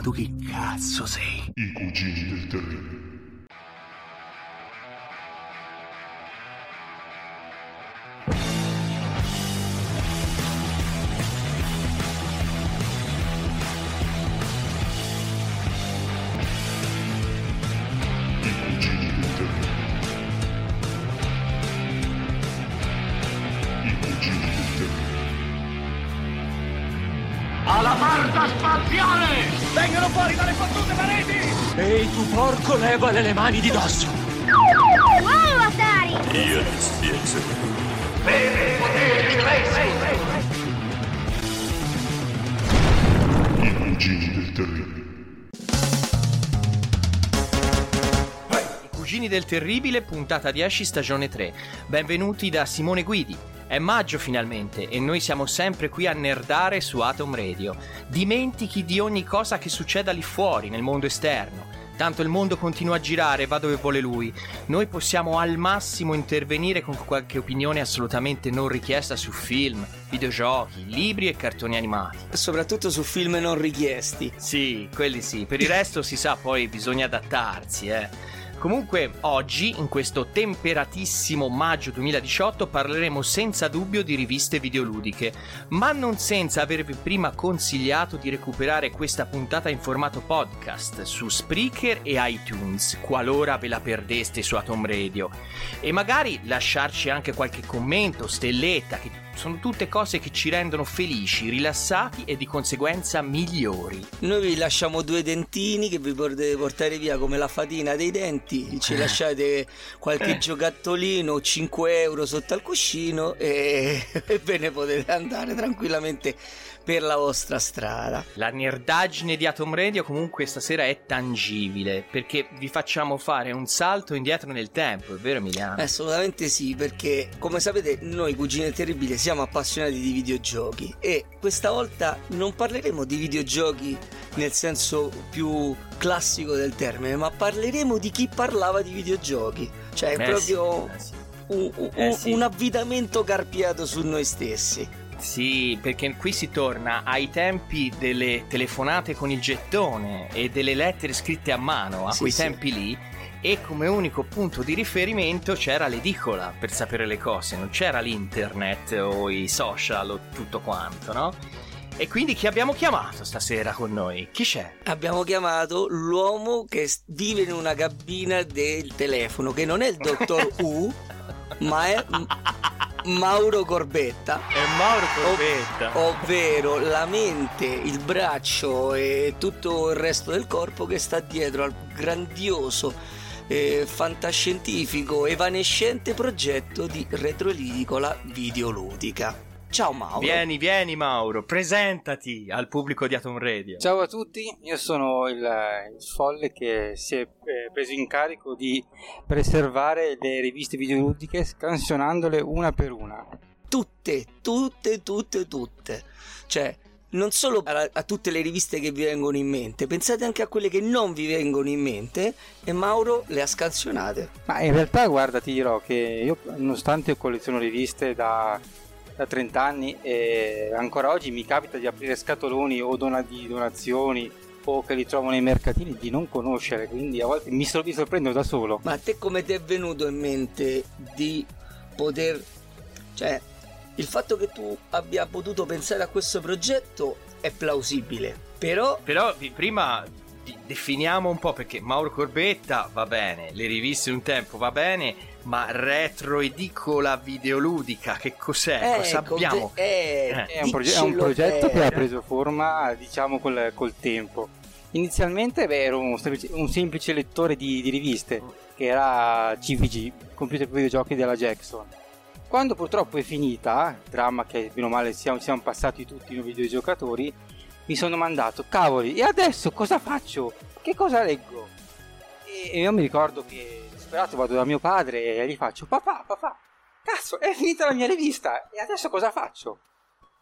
Ma tu chi cazzo sei? I cugini del terribile. Levale le mani di dosso! Wow, Atari! Io ti spiego. Bene, poteri, I cugini del terribile. I Cugini del Terribile, puntata 10, stagione 3. Benvenuti da Simone Guidi. È maggio finalmente e noi siamo sempre qui a nerdare su Atom Radio. Dimentichi di ogni cosa che succeda lì fuori, nel mondo esterno. Tanto il mondo continua a girare, va dove vuole lui. Noi possiamo al massimo intervenire con qualche opinione assolutamente non richiesta su film, videogiochi, libri e cartoni animati. soprattutto su film non richiesti. Sì, quelli sì. Per il resto si sa, poi bisogna adattarsi, eh. Comunque, oggi, in questo temperatissimo maggio 2018, parleremo senza dubbio di riviste videoludiche, ma non senza avervi prima consigliato di recuperare questa puntata in formato podcast su Spreaker e iTunes, qualora ve la perdeste su Atom Radio. E magari lasciarci anche qualche commento, stelletta, che sono tutte cose che ci rendono felici, rilassati e di conseguenza migliori. Noi vi lasciamo due dentini che vi potete portare via come la fatina dei denti. Ci lasciate qualche giocattolino, 5 euro sotto al cuscino e, e ve ne potete andare tranquillamente per la vostra strada. La nerdaggine di Atom Radio comunque stasera è tangibile perché vi facciamo fare un salto indietro nel tempo, è vero Emiliano? Assolutamente sì, perché come sapete noi Cugine Terribili siamo appassionati di videogiochi e questa volta non parleremo di videogiochi nel senso più classico del termine, ma parleremo di chi parlava di videogiochi. Cioè Eh proprio sì, eh sì. un, un- Eh sì. un avvitamento carpiato su noi stessi. Sì, perché qui si torna ai tempi delle telefonate con il gettone e delle lettere scritte a mano, a Sì, quei sì. tempi lì. E come unico punto di riferimento c'era l'edicola per sapere le cose, non c'era l'internet o i social o tutto quanto, no? E quindi chi abbiamo chiamato stasera con noi? Chi c'è? Abbiamo chiamato l'uomo che vive in una cabina del telefono, che non è il dottor U, ma è Mauro Corbetta. È Mauro Corbetta. Ovvero la mente, il braccio e tutto il resto del corpo che sta dietro al grandioso, eh, fantascientifico, evanescente progetto di retrolidicola videoludica. Ciao Mauro. Vieni, vieni Mauro, presentati al pubblico di Atom Radio. Ciao a tutti, io sono il, il folle che si è eh, preso in carico di preservare le riviste videoludiche scansionandole una per una. tutte, tutte, tutte, tutte. Cioè, non solo a, a tutte le riviste che vi vengono in mente, pensate anche a quelle che non vi vengono in mente e Mauro le ha scansionate. Ma in realtà, guarda, ti dirò che io, nonostante colleziono riviste da, da 30 anni, e ancora oggi mi capita di aprire scatoloni o dona- di donazioni o che li trovo nei mercatini di non conoscere, quindi a volte mi, sor- mi sorprendo da solo. Ma a te come ti è venuto in mente di poter... Cioè, il fatto che tu abbia potuto pensare a questo progetto è plausibile, però... Però prima definiamo un po' perché Mauro Corbetta va bene, le riviste un tempo va bene, ma retroedicola videoludica che cos'è? Cosa ecco, abbiamo? ve- eh, È un, proge- è un progetto te. che ha preso forma, diciamo, col, col tempo. Inizialmente beh, ero un semplice, un semplice lettore di, di riviste, che era CVG, Computer per Videogiochi della Jackson. Quando purtroppo è finita, dramma che bene o male siamo, siamo passati tutti noi videogiocatori, mi sono mandato, cavoli, e adesso cosa faccio? Che cosa leggo? E io mi ricordo che disperato vado da mio padre e gli faccio papà, papà, cazzo, è finita la mia rivista e adesso cosa faccio?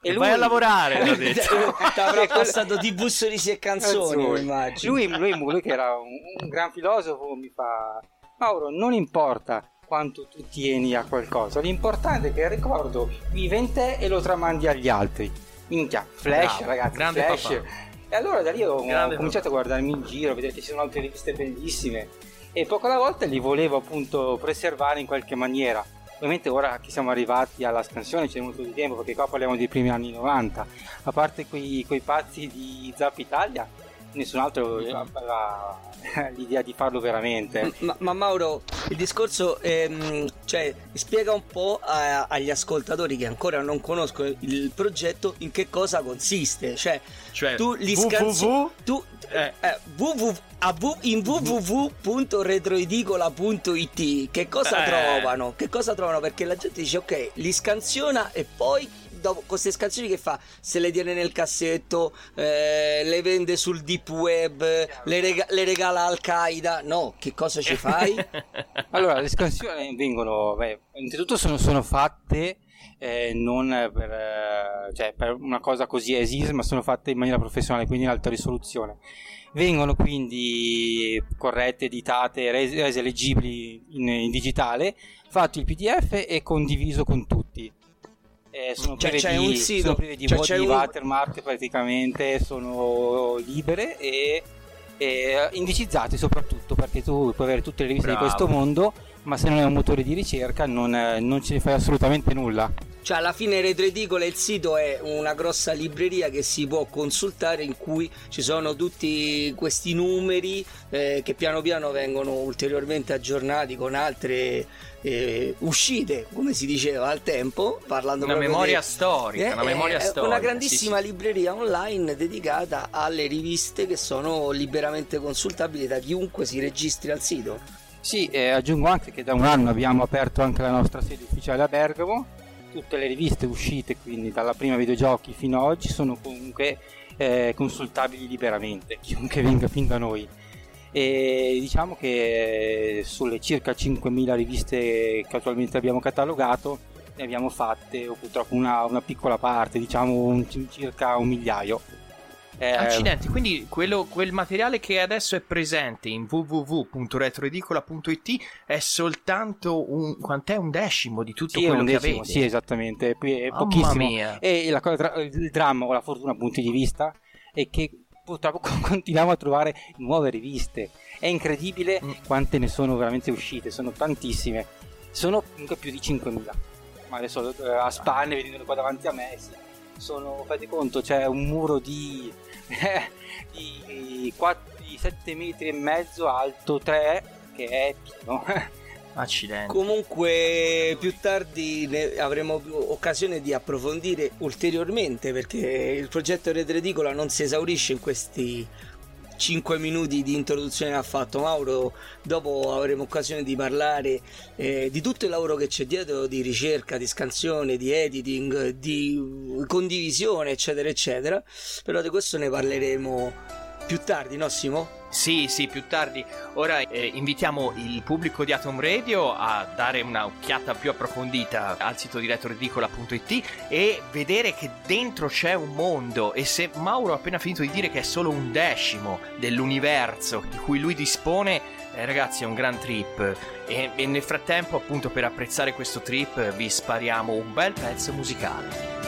E Vai a lavorare, l'ho detto. T'avrà passato di bussolici e canzoni, Lui, immagino. lui, lui, lui che era un, un gran filosofo mi fa Mauro, non importa quanto tu tieni a qualcosa, l'importante è che il ricordo vive in te e lo tramandi agli altri. Minchia, flash Bravo, ragazzi, grande flash. papà. E allora da lì ho, ho cominciato a guardarmi in giro, a vedere che ci sono altre riviste bellissime e poco alla volta li volevo appunto preservare in qualche maniera. Ovviamente ora che siamo arrivati alla scansione c'è molto di tempo perché qua parliamo dei primi anni 90, a parte quei, quei pazzi di Zap Italia, nessun altro aveva l'idea di farlo veramente. Ma, ma Mauro, il discorso ehm, cioè, spiega un po' a- agli ascoltatori che ancora non conoscono il progetto in che cosa consiste. Cioè, Cioè, tu li scansi tu Eh. eh, www v- in www.retroedicola.it che cosa Eh. trovano? Che cosa trovano? Perché la gente dice ok, li scansiona e poi dopo queste scansioni che fa? Se le tiene nel cassetto, eh, le vende sul deep web, le, rega- le regala al Qaeda? No, che cosa ci fai? Allora, le scansioni vengono, beh, innanzitutto sono, sono fatte eh, non per, eh, cioè, per una cosa così easy, ma sono fatte in maniera professionale, quindi in alta risoluzione. Vengono quindi corrette, editate, rese, rese leggibili in, in digitale, fatto il PDF e condiviso con tutti. Eh, sono, Cioè, prive c'è di, un sito, sono prive di, cioè, di un- watermark praticamente, sono libere e, e indicizzate soprattutto perché tu puoi avere tutte le riviste Bravo. di questo mondo, ma se non è un motore di ricerca non, eh, non ci fai assolutamente nulla. Cioè, alla fine Retro Edicola il sito è una grossa libreria che si può consultare in cui ci sono tutti questi numeri eh, che piano piano vengono ulteriormente aggiornati con altre eh, uscite, come si diceva al tempo, parlando Una memoria di- storica, una Eh, memoria è storica. Una grandissima sì, sì. libreria online dedicata alle riviste che sono liberamente consultabili da chiunque si registri al sito. Sì, eh, aggiungo anche che da un anno abbiamo aperto anche la nostra sede ufficiale a Bergamo. Tutte le riviste uscite quindi dalla prima videogiochi fino ad oggi sono comunque eh, consultabili liberamente, chiunque venga fin da noi. E diciamo che sulle circa 5.000 riviste che attualmente abbiamo catalogato ne abbiamo fatte o purtroppo una, una piccola parte, diciamo un- circa un migliaio. Eh, Accidenti, quindi quello- quel materiale che adesso è presente in www.retroedicola.it è soltanto un, quant'è un decimo di tutto Sì, quello un che decimo, avete? sì, esattamente, è pochissimo. mia. E la cosa- il dramma o la fortuna, punti di vista, è che purtroppo continuiamo a trovare nuove riviste. È incredibile Mm. quante ne sono veramente uscite, sono tantissime. Sono comunque più di 5.000. Ma adesso eh, a spanne, vedendole qua davanti a me, sì. Sono, fate conto, c'è un muro di, di, 7 metri e mezzo alto 3 che è pieno. Accidenti. Comunque più tardi avremo occasione di approfondire ulteriormente perché il progetto Retro Edicola non si esaurisce in questi 5 minuti di introduzione che ha fatto Mauro, dopo avremo occasione di parlare eh, di tutto il lavoro che c'è dietro di ricerca, di scansione, di editing, di condivisione, eccetera, eccetera. Però di questo ne parleremo più tardi, no Simo? Sì, sì, più tardi. Ora eh, invitiamo il pubblico di Atom Radio a dare un'occhiata più approfondita al sito di retroedicola.it e vedere che dentro c'è un mondo e se Mauro ha appena finito di dire che è solo un decimo dell'universo di cui lui dispone, eh, ragazzi è un gran trip e, e nel frattempo appunto per apprezzare questo trip vi spariamo un bel pezzo musicale.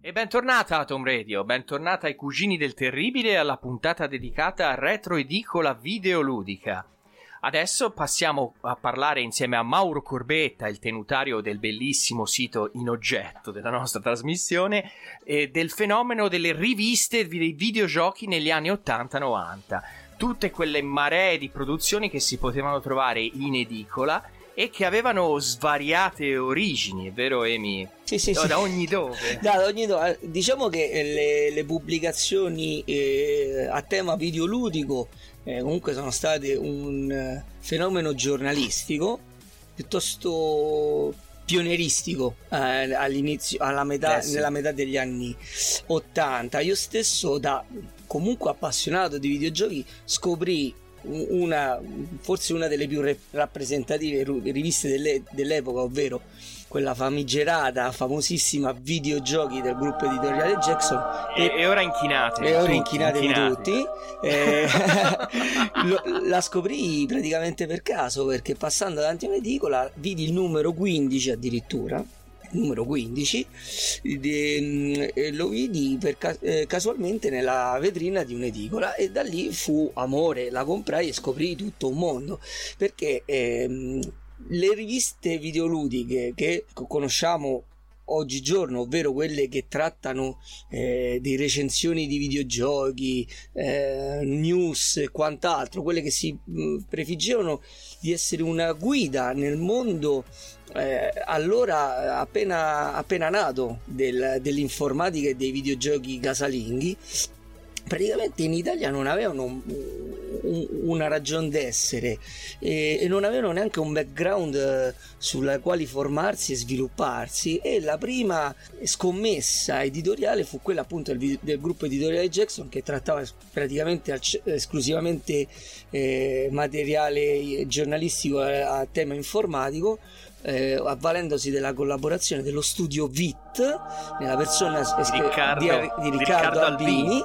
E bentornata a Tom Radio, bentornata ai Cugini del Terribile alla puntata dedicata a retroedicola videoludica. Adesso passiamo a parlare insieme a Mauro Corbetta, il tenutario del bellissimo sito in oggetto della nostra trasmissione, eh, del fenomeno delle riviste dei videogiochi negli anni 80-90. Tutte quelle maree di produzioni che si potevano trovare in edicola e che avevano svariate origini, vero Emi? Sì, sì, da, sì. da ogni dove. Da ogni dove. Diciamo che le, le pubblicazioni eh, a tema videoludico eh, comunque sono state un eh, fenomeno giornalistico piuttosto pionieristico eh, all'inizio, alla metà, Eh, sì. nella metà degli anni 80. Io stesso, da comunque appassionato di videogiochi, scoprì una, forse una delle più re- rappresentative riviste delle- dell'epoca, ovvero quella famigerata, famosissima videogiochi del gruppo editoriale Jackson E, e ora inchinate. e ora inchinate. tutti. Eh, lo- la scoprì praticamente per caso perché passando davanti a un'edicola vidi il numero 15 addirittura. Numero 15 di- e lo vidi per eh, casualmente nella vetrina di un'edicola e da lì fu amore, la comprai e scoprì tutto un mondo perché ehm, le riviste videoludiche che conosciamo oggigiorno, ovvero quelle che trattano eh, di recensioni di videogiochi, eh, news e quant'altro, quelle che si mh, prefiggevano di essere una guida nel mondo eh, allora appena, appena nato del- dell'informatica e dei videogiochi casalinghi. Praticamente in Italia non avevano un- un- una ragione d'essere e, e non avevano neanche un background eh, sulla quale formarsi e svilupparsi e la prima scommessa editoriale fu quella appunto del, del gruppo editoriale Jackson che trattava praticamente esclusivamente eh, materiale giornalistico a, a tema informatico eh, avvalendosi della collaborazione dello studio VIT nella persona es- Riccardo- di, di di Riccardo Riccardo Albini.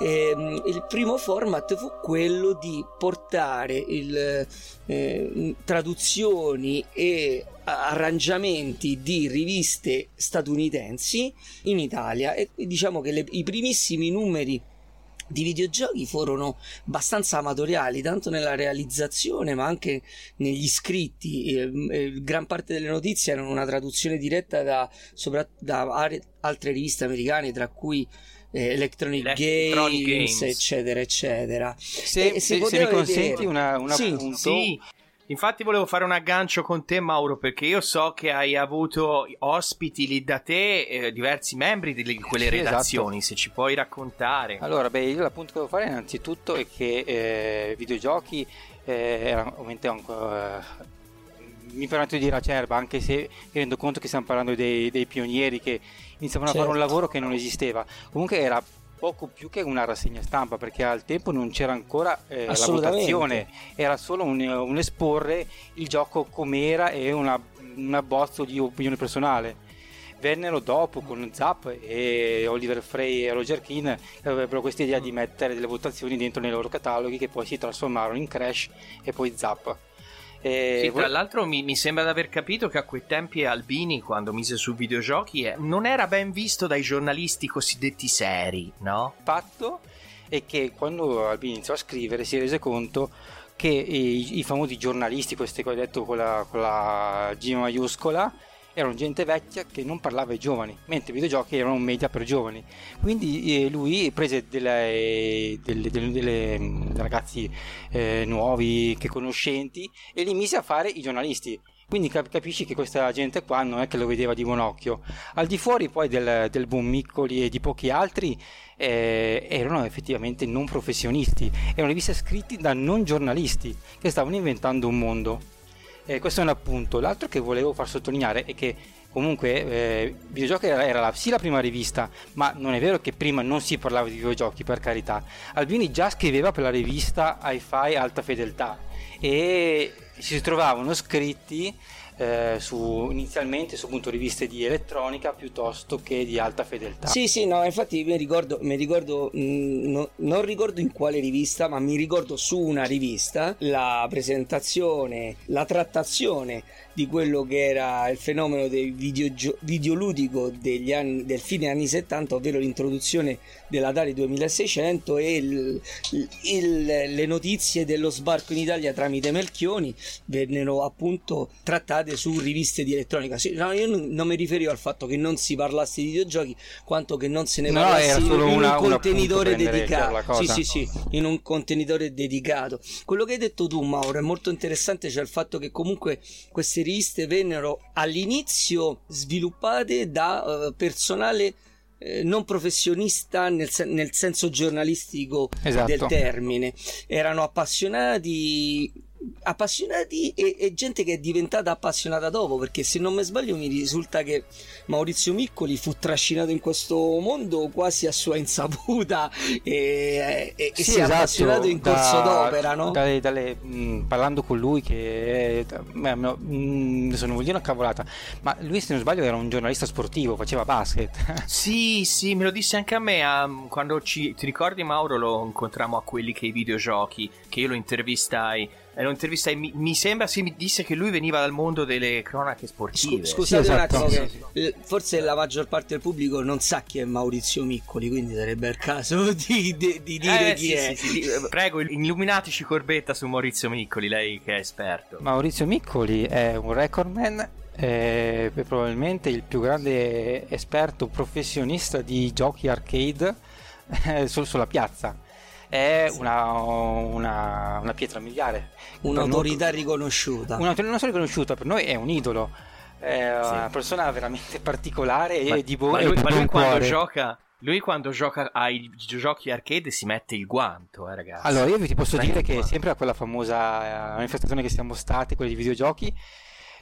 Ehm, il primo format fu quello di portare il, eh, traduzioni e arrangiamenti di riviste statunitensi in Italia. E diciamo che le- i primissimi numeri di videogiochi furono abbastanza amatoriali, tanto nella realizzazione ma anche negli scritti. Eh, eh, gran parte delle notizie erano una traduzione diretta da, sopra- da are- altre riviste americane, tra cui eh, Electronic, Electronic Games, Games. eccetera, eccetera. Se, E se- se poteva mi consenti vedere. una, un Sì, appunto, Sì, infatti volevo fare un aggancio con te Mauro perché io so che hai avuto ospiti lì da te eh, diversi membri di quelle Sì, redazioni, se ci puoi raccontare. Allora, beh, io l'appunto che devo fare innanzitutto è che eh, videogiochi eh, era ovviamente ancora, eh, mi permetto di dire acerba, anche se mi rendo conto che stiamo parlando dei, dei pionieri che iniziavano a fare un Certo. lavoro che non esisteva. Comunque era poco più che una rassegna stampa perché al tempo non c'era ancora eh, la votazione, era solo un, un esporre il gioco com'era e una, un abbozzo di opinione personale vennero dopo con Zap e Oliver Frey e Roger Keane che avrebbero questa idea di mettere delle votazioni dentro nei loro cataloghi che poi si trasformarono in Crash e poi Zap. E Sì, tra l'altro mi, mi sembra di aver capito che a quei tempi Albini, quando mise su videogiochi, eh, non era ben visto dai giornalisti cosiddetti seri, no? fatto è che quando Albini iniziò a scrivere si rese conto che i, i famosi giornalisti, questi che ho detto con la, con la G maiuscola, erano gente vecchia che non parlava ai giovani, mentre i videogiochi erano un media per giovani. Quindi eh, lui prese delle, mm, ragazzi eh, nuovi, che conoscenti, e li mise a fare i giornalisti. Quindi cap- capisci che questa gente qua non è che lo vedeva di buon occhio. Al di fuori poi del, del buon Miccoli e di pochi altri, eh, erano effettivamente non professionisti, erano riviste scritte da non giornalisti che stavano inventando un mondo. Eh, questo è un appunto. L'altro che volevo far sottolineare è che comunque eh, videogiochi era, era la- sì la prima rivista, ma non è vero che prima non si parlava di videogiochi, per carità. Albini già scriveva per la rivista Hi-Fi Alta Fedeltà e si trovavano scritti eh, su, inizialmente su appunto riviste di elettronica piuttosto che di alta fedeltà. Sì, sì, no, infatti mi ricordo, mi ricordo mh, no, non ricordo in quale rivista, ma mi ricordo su una rivista la presentazione, la trattazione di quello che era il fenomeno del videogio- videoludico anni, del fine anni 70, ovvero l'introduzione dell'Atari 2600 e il, il, le notizie dello sbarco in Italia tramite Melchioni vennero appunto trattate su riviste di elettronica. Sì, no, io non, mi riferivo al fatto che non si parlasse di videogiochi, quanto che non se ne no, parlasse in, una, un contenitore dedicato. Sì, sì, sì, in un contenitore dedicato. Quello che hai detto tu, Mauro, è molto interessante, cioè il fatto che comunque queste riviste vennero all'inizio sviluppate da uh, personale eh, non professionista nel, nel senso giornalistico esatto. del termine. Erano appassionati appassionati e, e, gente che è diventata appassionata dopo perché se non mi sbaglio mi risulta che Maurizio Miccoli fu trascinato in questo mondo quasi a sua insaputa e, e, sì, e si è esatto, appassionato in corso da, d'opera no? dalle, dalle, mh, parlando con lui che beh, no, mh, adesso non voglio dire una cavolata ma lui se non sbaglio era un giornalista sportivo faceva basket sì sì me lo disse anche a me um, quando ci, ti ricordi Mauro lo incontrammo a quelli che i videogiochi che io lo intervistai e lo intervistai mi, mi, sembra si mi disse che lui veniva dal mondo delle cronache sportive. Scusate sì, un esatto. attimo che forse la maggior parte del pubblico non sa chi è Maurizio Miccoli quindi sarebbe il caso di, di, di dire eh, chi sì, è. sì, sì, prego illuminatici Corbetta su Maurizio Miccoli lei che è esperto. Maurizio Miccoli è un recordman è probabilmente il più grande esperto professionista di giochi arcade eh, sulla piazza è una, una, una pietra miliare. Un'autorità noi, riconosciuta. Una, non solo riconosciuta, per noi è un idolo. È sì. una persona veramente particolare ma, e di buon Ma lui, ma lui quando gioca lui quando gioca ai giochi arcade si mette il guanto, eh, ragazzi. Allora, io vi posso Prende dire che guanto. sempre a quella famosa eh, manifestazione che siamo stati, quella di videogiochi,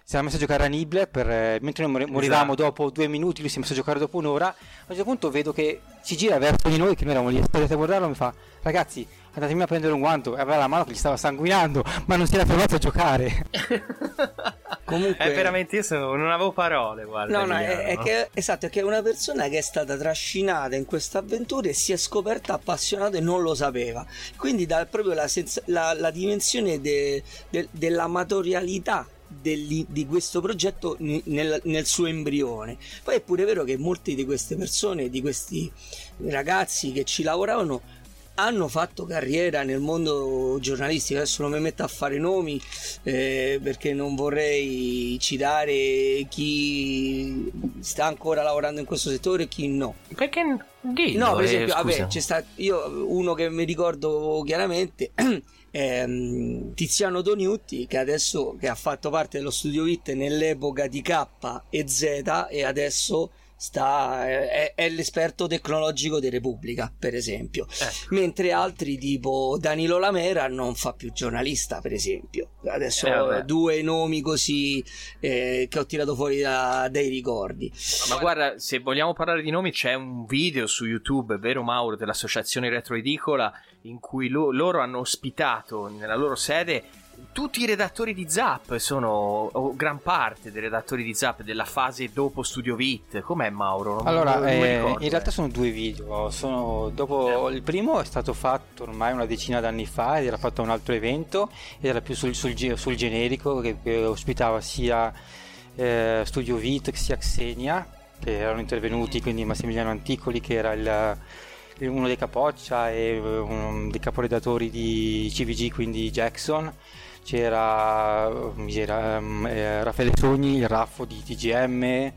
si era messo a giocare a Nibble per, eh, mentre noi mor- morivamo Esatto. dopo due minuti, lui si è messo a giocare dopo un'ora. A un certo punto vedo che si gira verso di noi, che noi eravamo lì aspettati a guardarlo, e mi fa: Ragazzi, andatemi a prendere un guanto. E aveva la mano che gli stava sanguinando, ma non si era fermato a giocare. Comunque- è veramente io sono- non avevo parole, guarda. No, no, è, è che, esatto, è che è una persona che è stata trascinata in questa avventura e si è scoperta appassionata e non lo sapeva. Quindi dà proprio la, senza- la- la dimensione de- de- dell'amatorialità degli- di questo progetto nel, nel suo embrione. Poi è pure vero che molte di queste persone, di questi ragazzi che ci lavoravano, hanno fatto carriera nel mondo giornalistico. Adesso non mi metto a fare nomi eh, perché non vorrei citare chi sta ancora lavorando in questo settore e chi no. Perché dillo, No, per eh, esempio, scusa. vabbè, c'è stato io uno che mi ricordo chiaramente è mm, Tiziano Doniutti che adesso che ha fatto parte dello studio Vit nell'epoca di K e Z e adesso sta è, è l'esperto tecnologico di Repubblica, per esempio. Ecco. Mentre altri tipo Danilo Lamera non fa più giornalista, per esempio. Adesso Eh, due nomi così eh, che ho tirato fuori da- dai ricordi. Ma guarda, se vogliamo parlare di nomi, c'è un video su YouTube, vero Mauro, dell'associazione Retroedicola, in cui lo- loro hanno ospitato nella loro sede tutti i redattori di Zap, sono o gran parte dei redattori di Zap della fase dopo Studio Vit. Com'è Mauro? Non- Allora, non eh, in realtà eh. sono due video. Sono, dopo, il primo è stato fatto ormai una decina d'anni fa ed era fatto a un altro evento ed era più sul, sul sul generico che, che ospitava sia eh, Studio Vit sia Xenia che erano intervenuti, quindi Massimiliano Anticoli che era il, uno dei capoccia e eh, uno dei caporedatori di CVG, quindi Jackson. C'era, c'era, ehm, eh, Raffaele Sogni, il Raffo di TGM,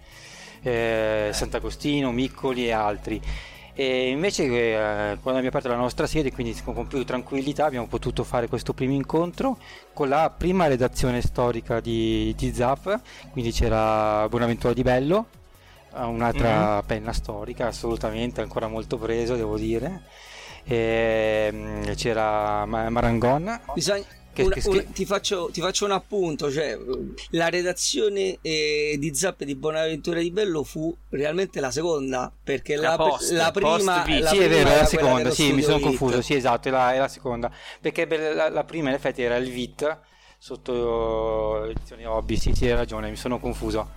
eh, Sant'Agostino, Miccoli e altri. E invece eh, quando abbiamo aperto la nostra sede, quindi con, più tranquillità, abbiamo potuto fare questo primo incontro con la prima redazione storica di, di Zap, quindi c'era Bonaventura Di Bello, eh, un'altra penna storica, assolutamente ancora molto preso, devo dire. E, mm, c'era Ma- Marangon. Bisogna- Che- una- che- una- che- ti, faccio, ti faccio un appunto, cioè la redazione eh, di Zap e di Bonaventura di Bello fu realmente la seconda, perché la, La post, la prima, post-V. la sì, è prima vero, è la seconda, sì, mi sono confuso, sì, esatto, è la, è la seconda. Perché per la, la prima in effetti era il VIT, sotto edizioni hobby, sì, sì, hai ragione, mi sono confuso.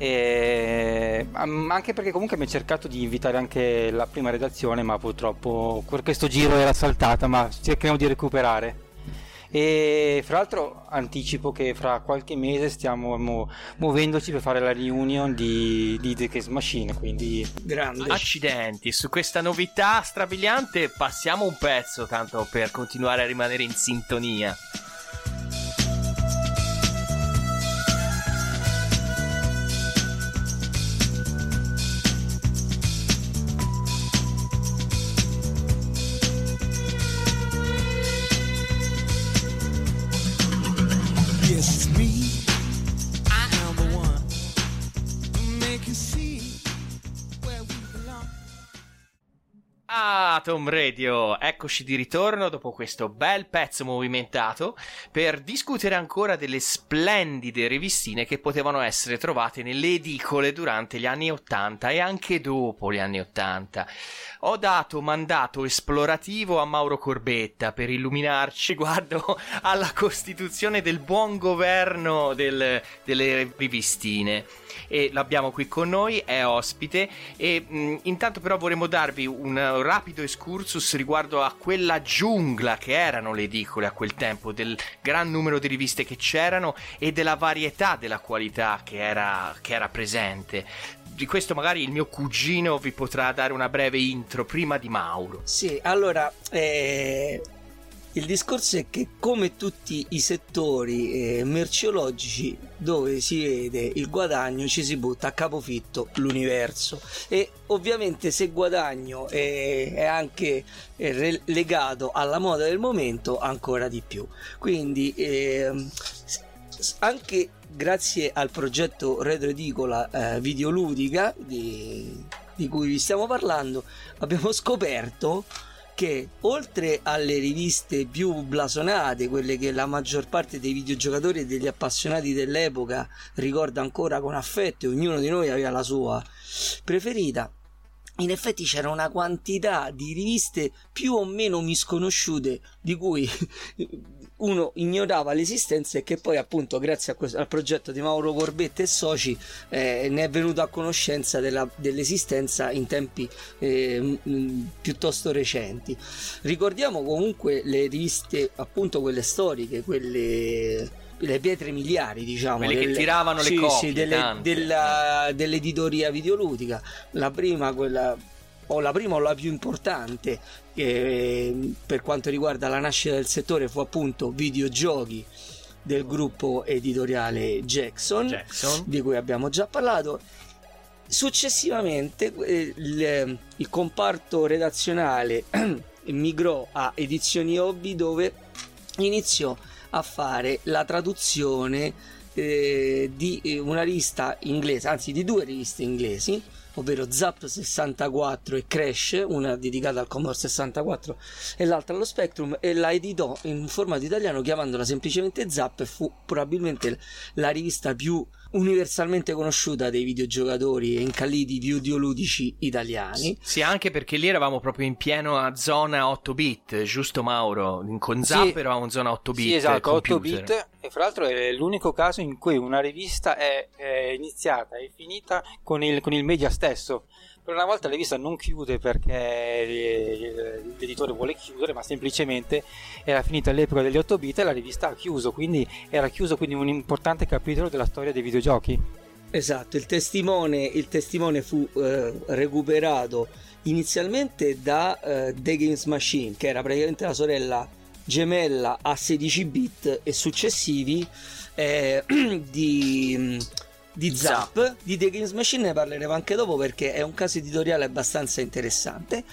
E, anche perché comunque mi ha cercato di invitare anche la prima redazione, ma purtroppo questo giro era saltata, ma cerchiamo di recuperare. E fra l'altro anticipo che fra qualche mese stiamo mu- muovendoci per fare la reunion di, di The Case Machine, quindi Grande. Accidenti, su questa novità strabiliante passiamo un pezzo tanto per continuare a rimanere in sintonia. It's me. Ah, Tom Radio, eccoci di ritorno dopo questo bel pezzo movimentato per discutere ancora delle splendide rivistine che potevano essere trovate nelle edicole durante gli anni 80 e anche dopo gli anni 80. Ho dato mandato esplorativo a Mauro Corbetta per illuminarci riguardo alla costituzione del buon governo del- delle rivistine e l'abbiamo qui con noi, è ospite e mh, intanto però vorremmo darvi un rapido excursus riguardo a quella giungla che erano le edicole a quel tempo, del gran numero di riviste che c'erano e della varietà della qualità che era, che era presente. Di questo magari il mio cugino vi potrà dare una breve intro prima di Mauro. Sì, allora, eh, il discorso è che come tutti i settori eh, merceologici dove si vede il guadagno ci si butta a capofitto l'universo e ovviamente se guadagno è, è anche eh, re- legato alla moda del momento ancora di più. Quindi s- anche grazie al progetto Retro Edicola eh, videoludica di, di cui vi stiamo parlando abbiamo scoperto che oltre alle riviste più blasonate, quelle che la maggior parte dei videogiocatori e degli appassionati dell'epoca ricorda ancora con affetto, e ognuno di noi aveva la sua preferita, in effetti c'era una quantità di riviste più o meno misconosciute di cui uno ignorava l'esistenza e che poi appunto grazie questo- al progetto di Mauro Corbetta e soci eh, ne è venuto a conoscenza della- dell'esistenza in tempi eh, mh, piuttosto recenti. Ricordiamo comunque le riviste appunto quelle storiche, quelle le pietre miliari diciamo Quelle che delle- tiravano le sì, copie, sì, delle- della- dell'editoria videoludica la prima quella o la prima o la più importante che per quanto riguarda la nascita del settore fu appunto videogiochi del gruppo editoriale Jackson, Jackson. di cui abbiamo già parlato successivamente eh, il, il comparto redazionale migrò a edizioni hobby dove iniziò a fare la traduzione eh, di eh, una rivista inglese, anzi di due riviste inglesi, ovvero Zap 64 e Crash, una dedicata al Commodore 64 e l'altra allo Spectrum, e la editò in formato italiano chiamandola semplicemente Zap e fu probabilmente la rivista più universalmente conosciuta dei videogiocatori e incalliti videoludici italiani. Sì, anche perché lì eravamo proprio in pieno a zona 8 bit, giusto Mauro? Con Zap Sì. eravamo in zona 8 bit. Sì, esatto, 8 computer. bit e fra l'altro è l'unico caso in cui una rivista è, è iniziata e finita con il, con il media stesso. Per una volta la rivista non chiude perché eh, l'editore vuole chiudere, ma semplicemente era finita l'epoca degli 8 bit e la rivista ha chiuso, quindi era chiuso quindi un importante capitolo della storia dei videogiochi. Esatto, il testimone, il testimone fu eh, recuperato inizialmente da eh, The Games Machine, che era praticamente la sorella gemella a 16 bit e successivi eh, di, di Zap. Di The Games Machine ne parleremo anche dopo perché è un caso editoriale abbastanza interessante.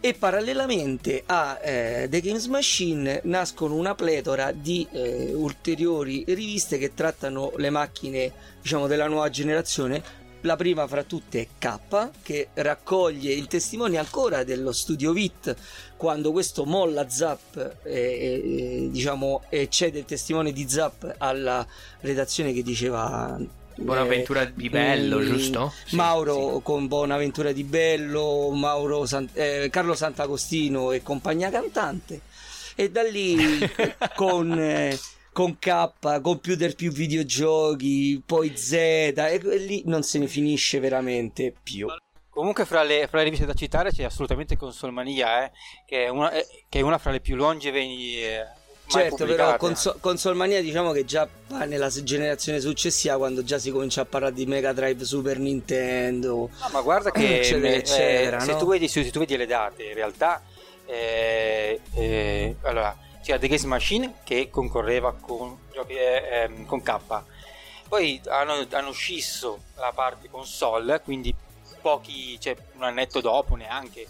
E parallelamente a eh, The Games Machine nascono una pletora di eh, ulteriori riviste che trattano le macchine diciamo della nuova generazione la prima fra tutte è K che raccoglie il testimone ancora dello studio VIT quando questo molla Zap e, e, diciamo e cede il testimone di Zap alla redazione che diceva Buonaventura di Bello, mm, giusto? Sì, Mauro con Bonaventura di Bello, Mauro San- eh, Carlo Sant'Agostino e compagnia cantante. E da lì con, eh, con K, computer più videogiochi, poi Z, e lì non se ne finisce veramente più. Comunque fra le, fra le riviste da citare c'è assolutamente Consolmania, eh, che, è una, eh, che è una fra le più longeve eh, Certo, però pubblicate. console, Consolmania diciamo che già va nella se- generazione successiva quando già si comincia a parlare di Mega Drive, Super Nintendo. No, ma guarda che eccetera, eh, eccetera, se, no? tu vedi, se tu vedi le date, in realtà eh, eh, allora, c'era The Games Machine che concorreva con, eh, ehm, con K. Poi hanno, hanno scisso la parte console, quindi pochi, cioè un annetto dopo neanche.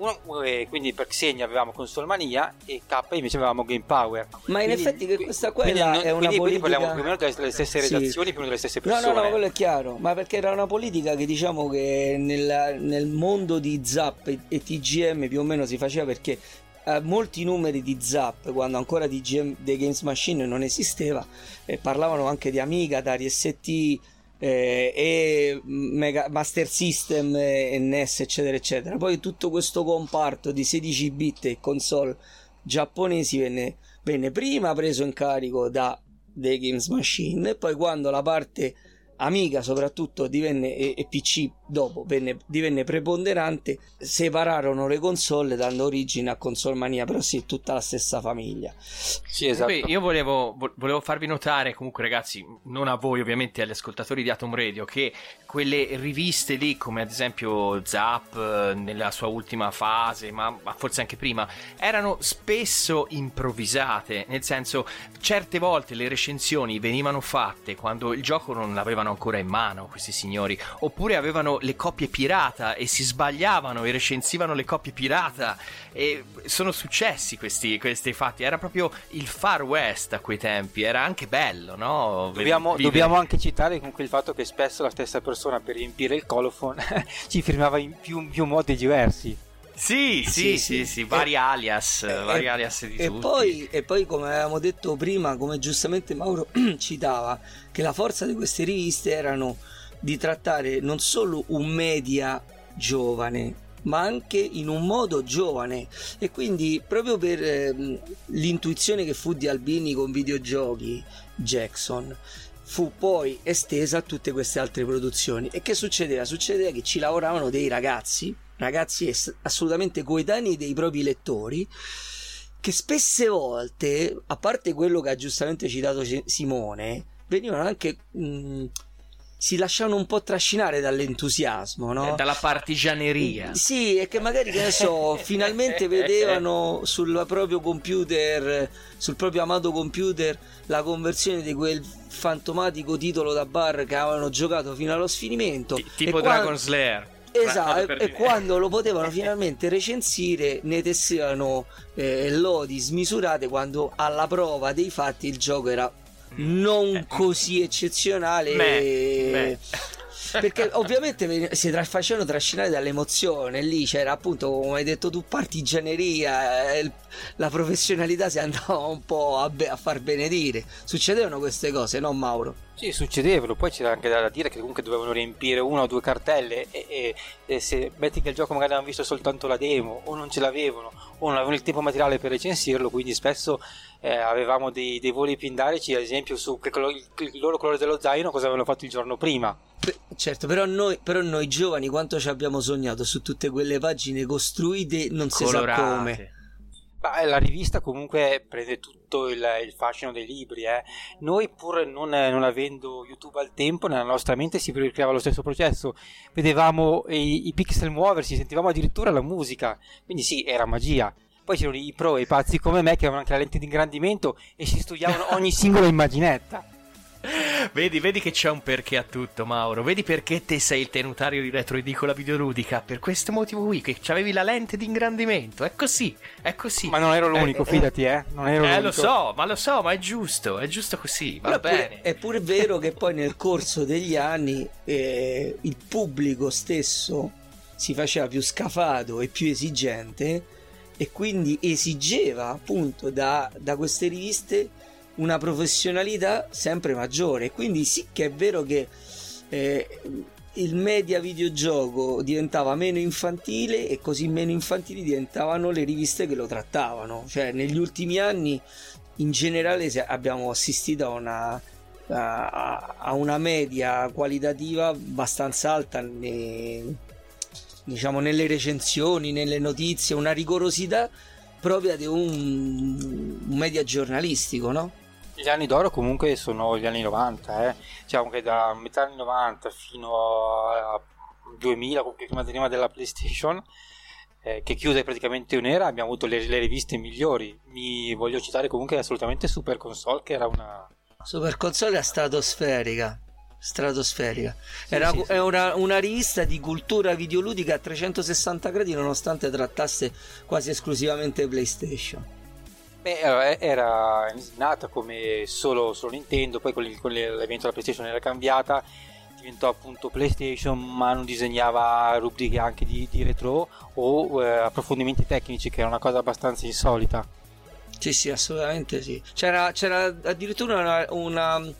Uno- eh, quindi per Xenia avevamo Console Mania e K invece avevamo Game Power. Ma in Quindi- effetti che questa qua quindi era- non- è una quindi, quindi politica- parliamo più o meno delle, stesse Sì. redazioni, più o meno delle stesse No, persone. no, no, quello è chiaro, ma perché era una politica che diciamo che nel, nel mondo di Zap e, e TGM più o meno si faceva perché eh, molti numeri di Zap, quando ancora TGM The Games Machine non esisteva, eh, parlavano anche di Amiga, Atari ST eh, e Mega- Master System e NES, eccetera, eccetera. Poi tutto questo comparto di 16 bit e console giapponesi venne, venne prima preso in carico da The Games Machine e poi quando la parte Amiga soprattutto divenne e, e PC dopo venne- divenne preponderante separarono le console dando origine a Console Mania però sì tutta la stessa famiglia Sì, esatto. Beh, io volevo, vo- volevo farvi notare, comunque, ragazzi, non a voi, ovviamente, agli ascoltatori di Atom Radio, che quelle riviste lì, come ad esempio Zap eh, nella sua ultima fase, ma, ma forse anche prima, erano spesso improvvisate. Nel senso, certe volte le recensioni venivano fatte quando il gioco non l'avevano ancora in mano, questi signori, oppure avevano le copie pirata e si sbagliavano e recensivano le copie pirata. E sono successi questi, questi fatti. Era proprio il Far West a quei tempi. Era anche bello, no? Dobbiamo, dobbiamo anche citare comunque il fatto che spesso la stessa persona per riempire il colophon ci firmava in più, più modi diversi. Sì, sì, Sì, sì, sì. sì, vari alias, vari e- alias di e tutti. poi, e poi come avevamo detto prima come giustamente Mauro citava che la forza di queste riviste erano di trattare non solo un media giovane ma anche in un modo giovane e quindi proprio per ehm, l'intuizione che fu di Albini con videogiochi Jackson fu poi estesa a tutte queste altre produzioni e che succedeva? Succedeva che ci lavoravano dei ragazzi ragazzi assolutamente coetanei dei propri lettori che spesse volte a parte quello che ha giustamente citato Simone venivano anche mh, si lasciavano un po' trascinare dall'entusiasmo no? Eh, Dalla partigianeria. Sì, e che magari, che ne so, finalmente vedevano sul proprio computer, sul proprio amato computer, la conversione di quel fantomatico titolo da bar che avevano giocato fino allo sfinimento. Ti- tipo E Dragon Slayer. Esatto, e dire. quando lo potevano finalmente recensire ne tessevano eh, lodi smisurate quando alla prova dei fatti il gioco era non così eccezionale. Beh, e- beh. perché ovviamente si tra- facevano trascinare dall'emozione. Lì c'era appunto come hai detto tu partigianeria eh, la professionalità si andava un po' a, be- a far benedire. Succedevano queste cose no Mauro? Sì, succedevano, poi c'era anche da dire che comunque dovevano riempire una o due cartelle e, e- e se metti che il gioco magari avevano visto soltanto la demo o non ce l'avevano o non avevano il tempo materiale per recensirlo, quindi spesso eh, avevamo dei, dei voli pindarici, ad esempio su che colo- il, il loro colore dello zaino, cosa avevano fatto il giorno prima. Certo, però noi, però noi giovani quanto ci abbiamo sognato su tutte quelle pagine costruite non si sa Colorate. come. Beh, la rivista comunque prende tutto il, il fascino dei libri. eh. Noi, pur non, non avendo YouTube al tempo, nella nostra mente si ricreava lo stesso processo. Vedevamo i, i pixel muoversi, sentivamo addirittura la musica. Quindi sì, era magia. Poi c'erano i pro e i pazzi come me che avevano anche la lente di ingrandimento e si studiavano ogni singola immaginetta. Vedi, vedi che c'è un perché a tutto, Mauro. Vedi perché te sei il tenutario di retroedicola videoludica. Per questo motivo qui, che avevi la lente di ingrandimento. È così, è così. Ma non ero l'unico, Eh, eh, fidati, eh. Non ero Eh, l'unico. lo so, ma lo so, ma è giusto, è giusto così, va Però bene. è pure vero che poi nel corso degli anni eh, il pubblico stesso si faceva più scafato e più esigente e quindi esigeva appunto da, da queste riviste una professionalità sempre maggiore. Quindi sì che è vero che eh, il media videogioco diventava meno infantile e così meno infantili diventavano le riviste che lo trattavano. Cioè negli ultimi anni in generale abbiamo assistito a una, a, a una media qualitativa abbastanza alta ne- diciamo nelle recensioni, nelle notizie, una rigorosità propria di un, un media giornalistico, no? Gli anni d'oro comunque sono gli anni 90, eh. diciamo che da metà anni 90 fino a 2000, comunque prima, prima della PlayStation, eh, che chiuse praticamente un'era, abbiamo avuto le, le riviste migliori. Mi voglio citare comunque assolutamente Super Console, che era una... Super console era stratosferica. Stratosferica. Era sì, sì. è una, una rivista di cultura videoludica a 360 gradi, nonostante trattasse quasi esclusivamente PlayStation. Beh, era- nata come solo, solo Nintendo, poi con, il- con l'evento della PlayStation era cambiata, diventò appunto PlayStation, ma non disegnava rubriche anche di, di retro o eh, approfondimenti tecnici, che era una cosa abbastanza insolita. Sì, sì, assolutamente sì. C'era, c'era addirittura una, una,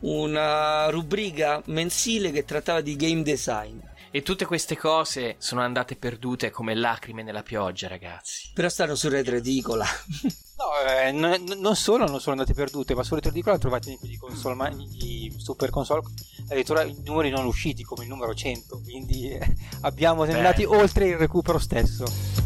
una rubrica mensile che trattava di game design. E tutte queste cose sono andate perdute come lacrime nella pioggia, ragazzi. Però stanno su Retro Edicola. No, eh, non, non solo non sono andate perdute, ma su Retro Edicola trovate nei di, console, ma- di Super Console addirittura i numeri non usciti come il numero 100, quindi eh, abbiamo siamo andati oltre il recupero stesso.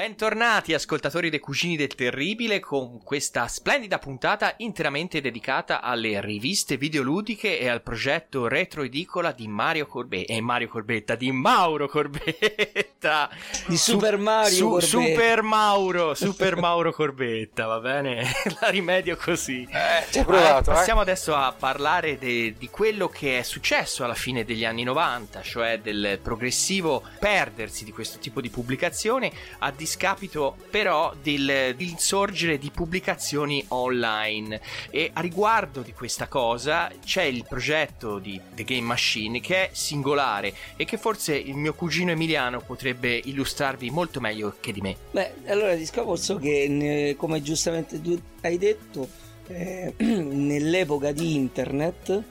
Bentornati ascoltatori dei Cugini del Terribile con questa splendida puntata interamente dedicata alle riviste videoludiche e al progetto Retro Edicola di Mario Corbetta e Mario Corbetta di Mauro Corbetta Di Super Mario Corbetta. Super Mauro Super Mauro Corbetta va bene la rimedio così ci hai provato, Eh, eh? passiamo adesso a parlare de- di quello che è successo alla fine degli anni 90 cioè del progressivo perdersi di questo tipo di pubblicazione a discapito però del, dell'insorgere di pubblicazioni online e a riguardo di questa cosa c'è il progetto di The Game Machine che è singolare e che forse il mio cugino Emiliano potrebbe illustrarvi molto meglio che di me. Beh, allora discorso che, ne- come giustamente tu hai detto, eh, nell'epoca di internet,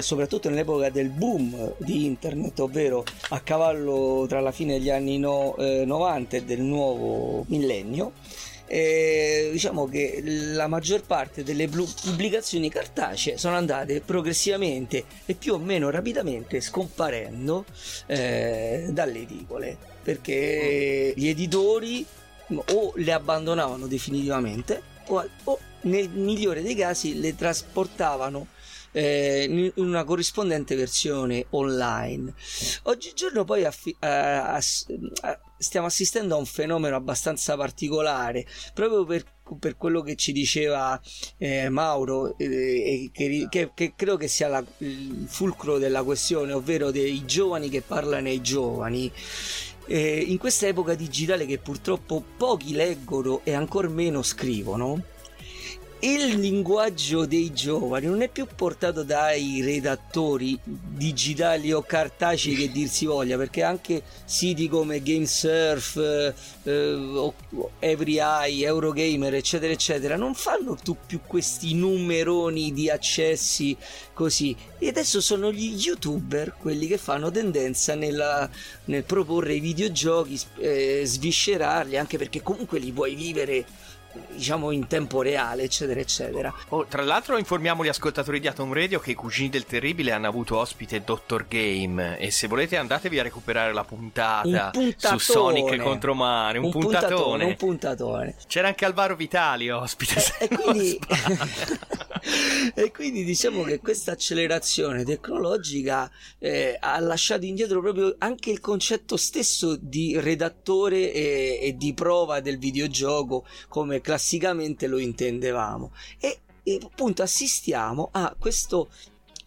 soprattutto nell'epoca del boom di internet, ovvero a cavallo tra la fine degli anni no- eh, 90 e del nuovo millennio, eh, diciamo che la maggior parte delle pubblicazioni cartacee sono andate progressivamente e più o meno rapidamente scomparendo eh, dalle edicole perché gli editori o le abbandonavano definitivamente o, o nel migliore dei casi le trasportavano eh, in una corrispondente versione online. Oggigiorno poi affi- eh, ass- eh, stiamo assistendo a un fenomeno abbastanza particolare proprio per, per quello che ci diceva eh, Mauro eh, che, che- che credo che sia la- il fulcro della questione ovvero dei giovani che parlano ai giovani eh, in questa epoca digitale che purtroppo pochi leggono e ancor meno scrivono, il linguaggio dei giovani non è più portato dai redattori digitali o cartacei che dir si voglia, perché anche siti come GameSurf, eh, eh, o- Every Eye, Eurogamer, eccetera, eccetera, non fanno tu più questi numeroni di accessi così. E adesso sono gli youtuber quelli che fanno tendenza nella- nel proporre i videogiochi, eh, sviscerarli, anche perché comunque li puoi vivere diciamo in tempo reale eccetera eccetera Oh, tra l'altro informiamo gli ascoltatori di Atom Radio che i cugini del terribile hanno avuto ospite Dr. Game e se volete andatevi a recuperare la puntata un puntatone su Sonic contro Mario, un, puntatone. un puntatone C'era anche Alvaro Vitali ospite. se e non quindi, e quindi diciamo che questa accelerazione tecnologica eh, ha lasciato indietro proprio anche il concetto stesso di redattore e, e di prova del videogioco come classicamente lo intendevamo. E, e appunto assistiamo a questo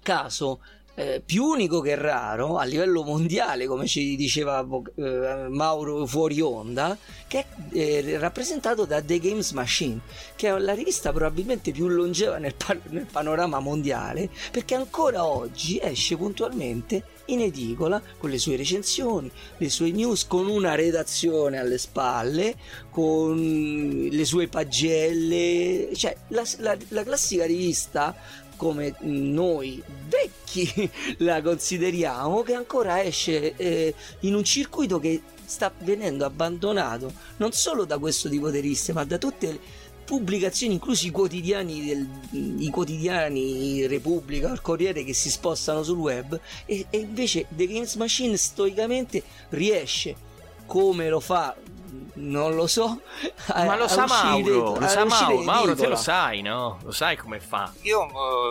caso eh, più unico che raro a livello mondiale, come ci diceva eh, Mauro fuori onda, che è eh, rappresentato da The Games Machine, che è la rivista probabilmente più longeva nel, pa- nel panorama mondiale, perché ancora oggi esce puntualmente in edicola con le sue recensioni, le sue news, con una redazione alle spalle, con le sue pagelle, cioè la, la, la classica rivista come noi vecchi la consideriamo, che ancora esce eh, in un circuito che sta venendo abbandonato non solo da questo tipo di riviste, ma da tutte le pubblicazioni, inclusi i quotidiani, del, i quotidiani Repubblica, il Corriere che si spostano sul web e, e invece The Games Machine stoicamente riesce come lo fa non lo so. A, Ma lo sa uscire, Mauro, lo sa Mauro, Mauro te lo sai, no? Lo sai come fa. Io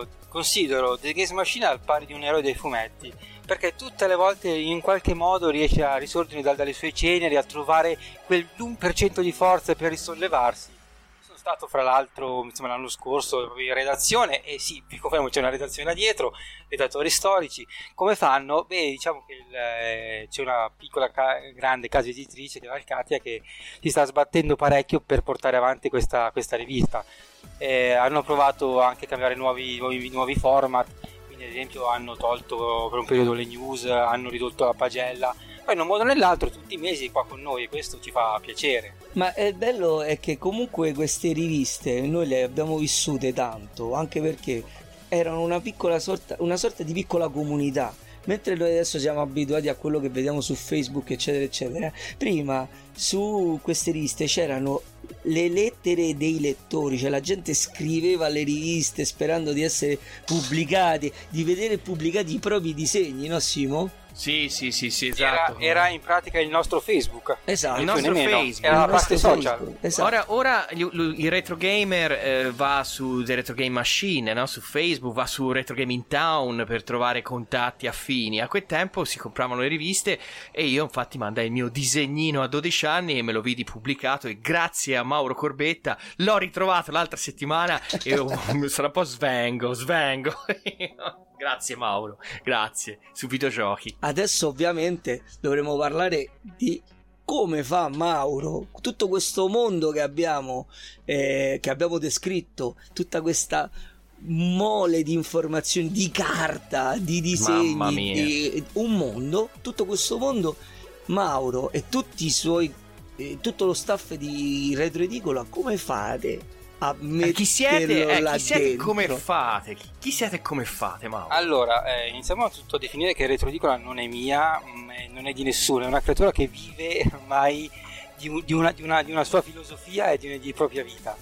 eh, considero The Games Machine al pari di un eroe dei fumetti. Perché tutte le volte in qualche modo riesce a risorgere dal- dalle sue ceneri, a trovare quel 1% di forza per risollevarsi. Stato fra l'altro insomma, l'anno scorso in redazione e sì, vi confermo c'è una redazione là dietro, redattori storici. Come fanno? Beh, diciamo che il, eh, c'è una piccola, ca- grande casa editrice che è Valcatia che si sta sbattendo parecchio per portare avanti questa, questa rivista. Eh, hanno provato anche a cambiare nuovi, nuovi, nuovi format, quindi ad esempio hanno tolto per un periodo le news, hanno ridotto la pagella, poi in un modo o nell'altro tutti i mesi qua con noi e questo ci fa piacere. Ma il bello è che comunque queste riviste noi le abbiamo vissute tanto, anche perché erano una sorta, una sorta di piccola comunità. Mentre noi adesso siamo abituati a quello che vediamo su Facebook, eccetera, eccetera, prima su queste riviste c'erano le lettere dei lettori, cioè la gente scriveva le riviste sperando di essere pubblicati, di vedere pubblicati i propri disegni, no Simo? Sì, sì, sì, sì, Era, esatto. era in pratica il nostro Facebook. Esatto. Il nostro nemmeno. Facebook. Era la parte social. Esatto. Ora, ora il retro gamer eh, va su The Retro Game Machine, no? su Facebook, va su Retro Game in Town per trovare contatti affini. A quel tempo si compravano le riviste e io infatti mandai il mio disegnino a 12 anni e me lo vidi pubblicato e grazie a Mauro Corbetta l'ho ritrovato l'altra settimana e oh, sarà un po' svengo, svengo. grazie Mauro, grazie, su videogiochi. Adesso ovviamente dovremo parlare di come fa Mauro tutto questo mondo che abbiamo, eh, che abbiamo descritto, tutta questa mole di informazioni, di carta, di disegni, di- un mondo, tutto questo mondo Mauro e tutti i suoi eh, tutto lo staff di Retro Edicola come fate a Eh, metterlo chi siete? Eh, chi siete e dentro? come fate? Chi, chi siete e come fate, Mauro? Allora, eh, iniziamo tutto a definire che il retroedicola non è mia, mm, eh, non è di nessuno, è una creatura che vive ormai di, di una, di una- di una sua filosofia e di, una- di propria vita.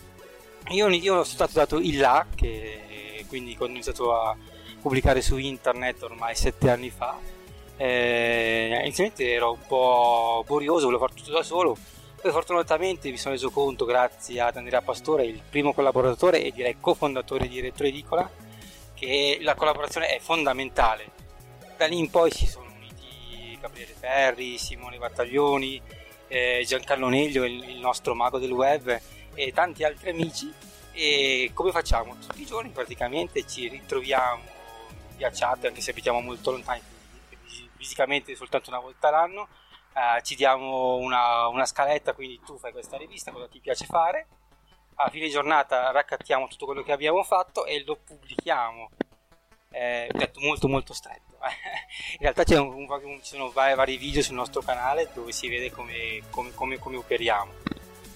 Io, io sono stato dato il là, che quindi quando ho iniziato a pubblicare su internet ormai sette anni fa, eh, inizialmente ero un po' borioso, volevo fare tutto da solo, poi fortunatamente mi sono reso conto, grazie ad Andrea Pastore, il primo collaboratore e direi cofondatore di Retroedicola, che la collaborazione è fondamentale. Da lì in poi si sono uniti Gabriele Ferri, Simone Battaglioni, eh, Giancarlo Neglio, il, il nostro mago del web e tanti altri amici. E come facciamo? Tutti i giorni praticamente ci ritroviamo via chat, anche se abitiamo molto lontani, fisi- fisicamente soltanto una volta l'anno. Eh, ci diamo una, una scaletta, quindi tu fai questa rivista, cosa ti piace fare. A fine giornata raccattiamo tutto quello che abbiamo fatto e lo pubblichiamo eh, ho detto molto molto stretto in realtà c'è un- un- ci sono vari, vari video sul nostro canale dove si vede come, come- come- come operiamo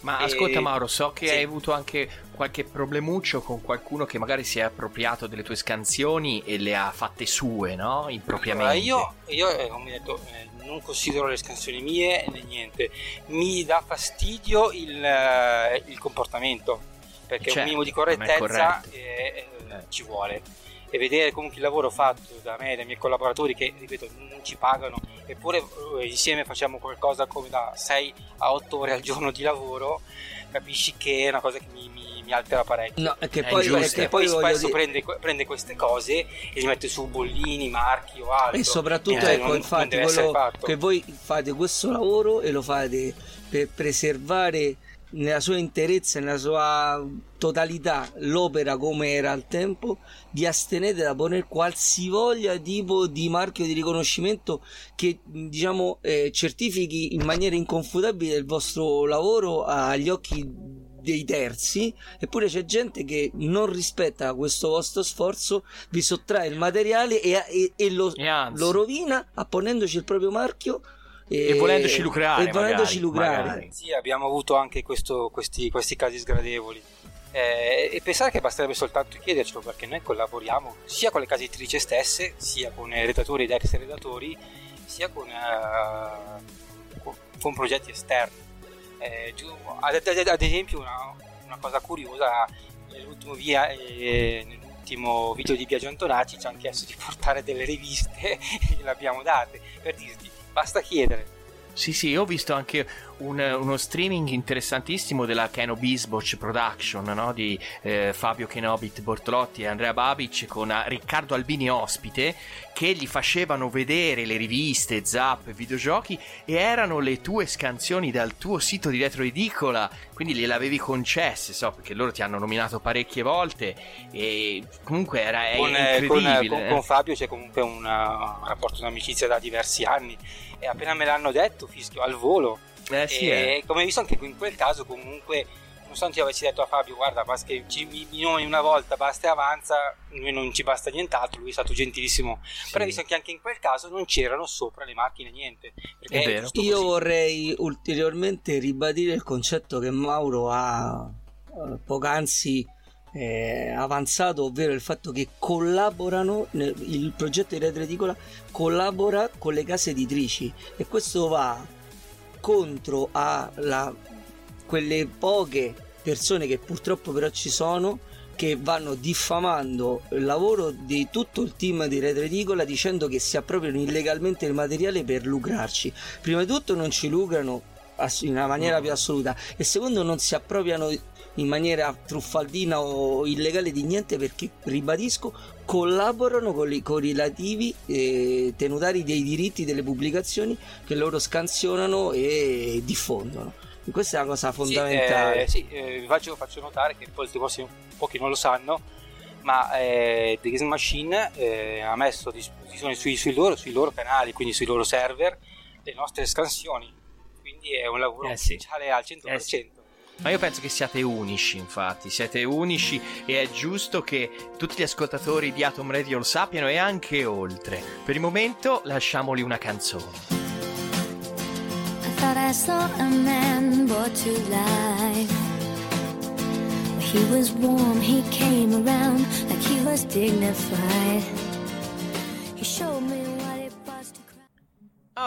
Ma ascolta Mauro, so che sì. hai avuto anche qualche problemuccio con qualcuno che magari si è appropriato delle tue scansioni e le ha fatte sue, no? Impropriamente. Allora, io, io eh, come detto eh, non considero le scansioni mie né niente. Mi dà fastidio il, eh, il comportamento perché Certo, un minimo di correttezza eh, eh, ci vuole e vedere comunque il lavoro fatto da me e dai miei collaboratori che ripeto non ci pagano eppure eh, insieme facciamo qualcosa come da 6 a 8 ore al giorno di lavoro capisci che è una cosa che mi, mi- mi altera parecchio. No, che poi, ingiusto. è che poi spesso dire- prende, prende queste cose e li mette su bollini, marchi o altro. E soprattutto, Eh, ecco, non- non infatti, essere quello che voi fate questo lavoro e lo fate per preservare nella sua interezza, nella sua totalità l'opera come era al tempo, vi astenete da ponere qualsivoglia tipo di marchio di riconoscimento che diciamo eh, certifichi in maniera inconfutabile il vostro lavoro agli occhi dei terzi. Eppure c'è gente che non rispetta questo vostro sforzo vi sottrae il materiale e, e- e lo, E lo rovina apponendoci il proprio marchio E volendoci lucrare, e volendoci magari, lucrare. magari. Sì, abbiamo avuto anche questo- questi, questi casi sgradevoli. Eh, e pensare che basterebbe soltanto chiedercelo perché noi collaboriamo sia con le case editrici stesse, sia con i redattori ed ex redattori, sia con, eh, con- con progetti esterni. Eh, ad, ad- ad esempio, una, una cosa curiosa, nell'ultimo, via, eh, nell'ultimo video di Biagio Antonacci ci hanno chiesto di portare delle riviste e gliele abbiamo date per dirti basta chiedere. Sì, sì, io ho visto anche un- uno streaming interessantissimo della Keno Bisboch Production, no? Di eh, Fabio Kenobit Bortolotti e Andrea Babic con eh, Riccardo Albini ospite che gli facevano vedere le riviste, zap, videogiochi e erano le tue scansioni dal tuo sito di Retro Edicola, quindi gliele avevi concesse, so, perché loro ti hanno nominato parecchie volte e comunque era con, eh, con, incredibile. con- eh. con Fabio c'è comunque una- un rapporto di amicizia da diversi anni e appena me l'hanno detto fischio al volo Eh sì, e eh. come hai visto anche in quel caso comunque nonostante io avessi detto a Fabio guarda basta che ci, mi, mi nomini una volta basta e avanza noi non ci basta nient'altro lui è stato gentilissimo però hai visto che anche in quel caso non c'erano sopra le macchine niente perché È vero. giusto Io così. vorrei ulteriormente ribadire il concetto che Mauro ha eh, poc'anzi eh, avanzato, ovvero il fatto che collaborano, nel- il progetto di Retro Edicola collabora con le case editrici e questo va contro a la- quelle poche persone che purtroppo però ci sono che vanno diffamando il lavoro di tutto il team di Retro Edicola dicendo che si appropriano illegalmente il materiale per lucrarci. Prima di tutto non ci lucrano in una maniera più assoluta e secondo non si appropriano in maniera truffaldina o illegale di niente perché ribadisco collaborano con, i- con i relativi eh, tenutari dei diritti delle pubblicazioni che loro scansionano e diffondono E questa è una cosa Sì, fondamentale eh, sì, eh, vi faccio, faccio notare che poi forse pochi non lo sanno, ma eh, The Game Machine eh, ha messo a disposizione sui, sui loro, sui loro canali, quindi sui loro server, le nostre scansioni. Quindi è un lavoro Eh sì. ufficiale al 100%. Eh sì. Ma io penso che siate unici, infatti, siete unici e è giusto che tutti gli ascoltatori di Atom Radio lo sappiano e anche oltre. Per il momento lasciamoli una canzone. I thought I saw a man brought to life. He was warm, he came around like he was dignified.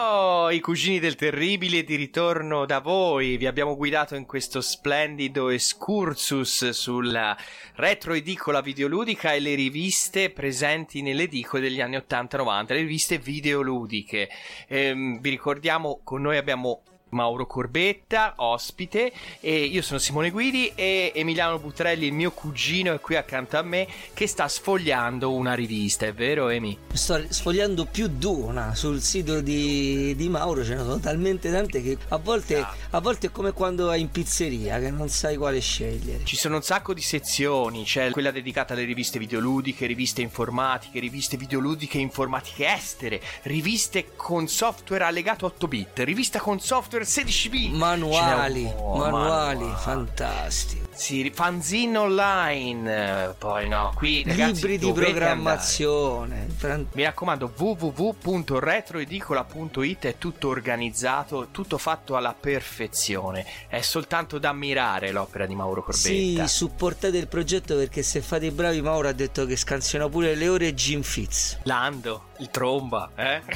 Oh, i cugini del terribile di ritorno da voi. Vi abbiamo guidato in questo splendido excursus sulla retroedicola videoludica e le riviste presenti nelle edicole degli anni 80-90, le riviste videoludiche. Ehm, vi ricordiamo, con noi abbiamo Mauro Corbetta, ospite, e io sono Simone Guidi e Emiliano Butrelli, il mio cugino, è qui accanto a me che sta sfogliando una rivista, è vero Emi? sto sfogliando più di una sul sito di, di Mauro ce ne sono talmente tante che a volte, a volte è come quando vai in pizzeria che non sai quale scegliere Ci sono un sacco di sezioni, c'è quella dedicata alle riviste videoludiche, riviste informatiche, riviste videoludiche informatiche estere, riviste con software allegato 8 bit, rivista con software 16 bit. manuali manuali manuali. fantastici Sì, fanzine online, eh, poi no, qui ragazzi libri di programmazione andare. Mi raccomando, www.retroedicola.it è tutto organizzato, tutto fatto alla perfezione. È soltanto da ammirare l'opera di Mauro sì Corbetta. supportate il progetto perché se fate i bravi Mauro ha detto che scansiona pure le ore Jim Fitz Lando, il tromba, eh?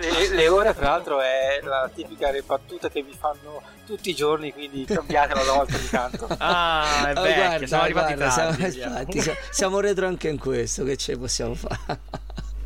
Le, le ore, tra l'altro, è la tipica battuta che vi fanno tutti i giorni, quindi cambiatela una volta ogni tanto. Ah, è Oh, vecchio, guarda, siamo arrivati guarda, siamo, tardi. siamo- siamo retro anche in questo che ce possiamo fare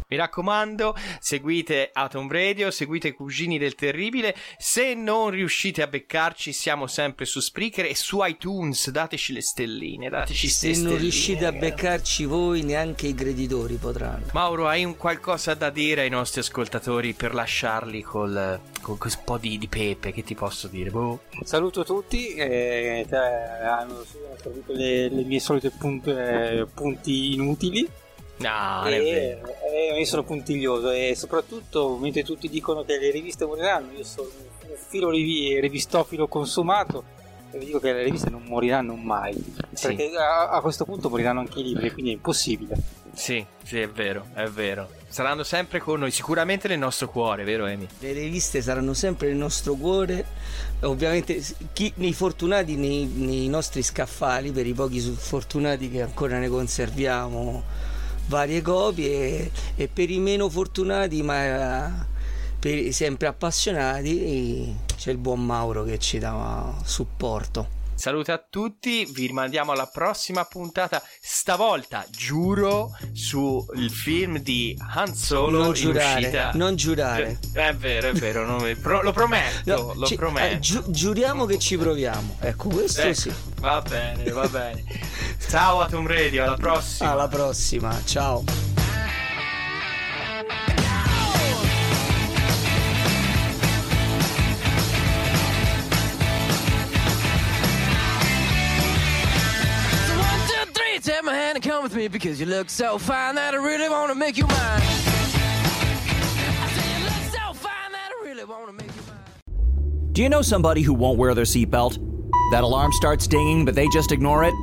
Mi raccomando, seguite Atom Radio, seguite i Cugini del Terribile. Se non riuscite a beccarci, siamo sempre su Spreaker e su iTunes. Dateci le stelline, dateci Se non stelline. riuscite a beccarci voi, neanche i creditori potranno. Mauro, hai un qualcosa da dire ai nostri ascoltatori per lasciarli col, con un po' di, di pepe? Che ti posso dire? Boh. Saluto tutti, eh, te hanno servito le, le mie solite punt- eh, punti inutili. No, e, vero. e io sono puntiglioso e soprattutto mentre tutti dicono che le riviste moriranno, io sono un filo rivi- rivistofilo consumato e vi dico che le riviste non moriranno mai, Sì. perché a, a questo punto moriranno anche i libri, quindi è impossibile. Sì, sì, è vero, è vero. Saranno sempre con noi, sicuramente nel nostro cuore, vero Emi? Le riviste saranno sempre nel nostro cuore, ovviamente chi, nei fortunati, nei, nei nostri scaffali, per i pochi fortunati che ancora ne conserviamo varie copie e per i meno fortunati ma per, sempre appassionati c'è il buon Mauro che ci dà supporto. Saluto a tutti, vi rimandiamo alla prossima puntata, stavolta giuro sul film di Han Solo Non giurare, non giurare. Eh, È vero, è vero, non lo prometto, No, lo ci- prometto. eh, giu- giuriamo che ci proviamo. Ecco, questo Ecco, sì. Va bene, va bene. Ciao Atom Radio, alla prossima. Alla prossima, ciao. And come with me because you look so fine that I really want to make you mine. I say you look so fine that I really want to make you mine. Do you know somebody who won't wear their seatbelt? That alarm starts dinging, but they just ignore it?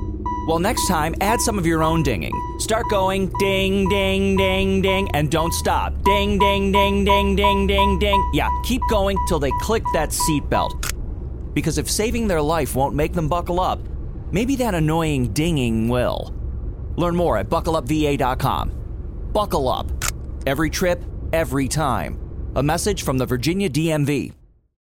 Well, next time, add some of your own dinging. Start going ding, ding, ding, ding, and don't stop. Ding, ding, ding, ding, ding, ding, ding. Yeah, keep going till they click that seatbelt. Because if saving their life won't make them buckle up, maybe that annoying dinging will. Learn more at buckleupva.com. Buckle up. Every trip, every time. A message from the Virginia DMV.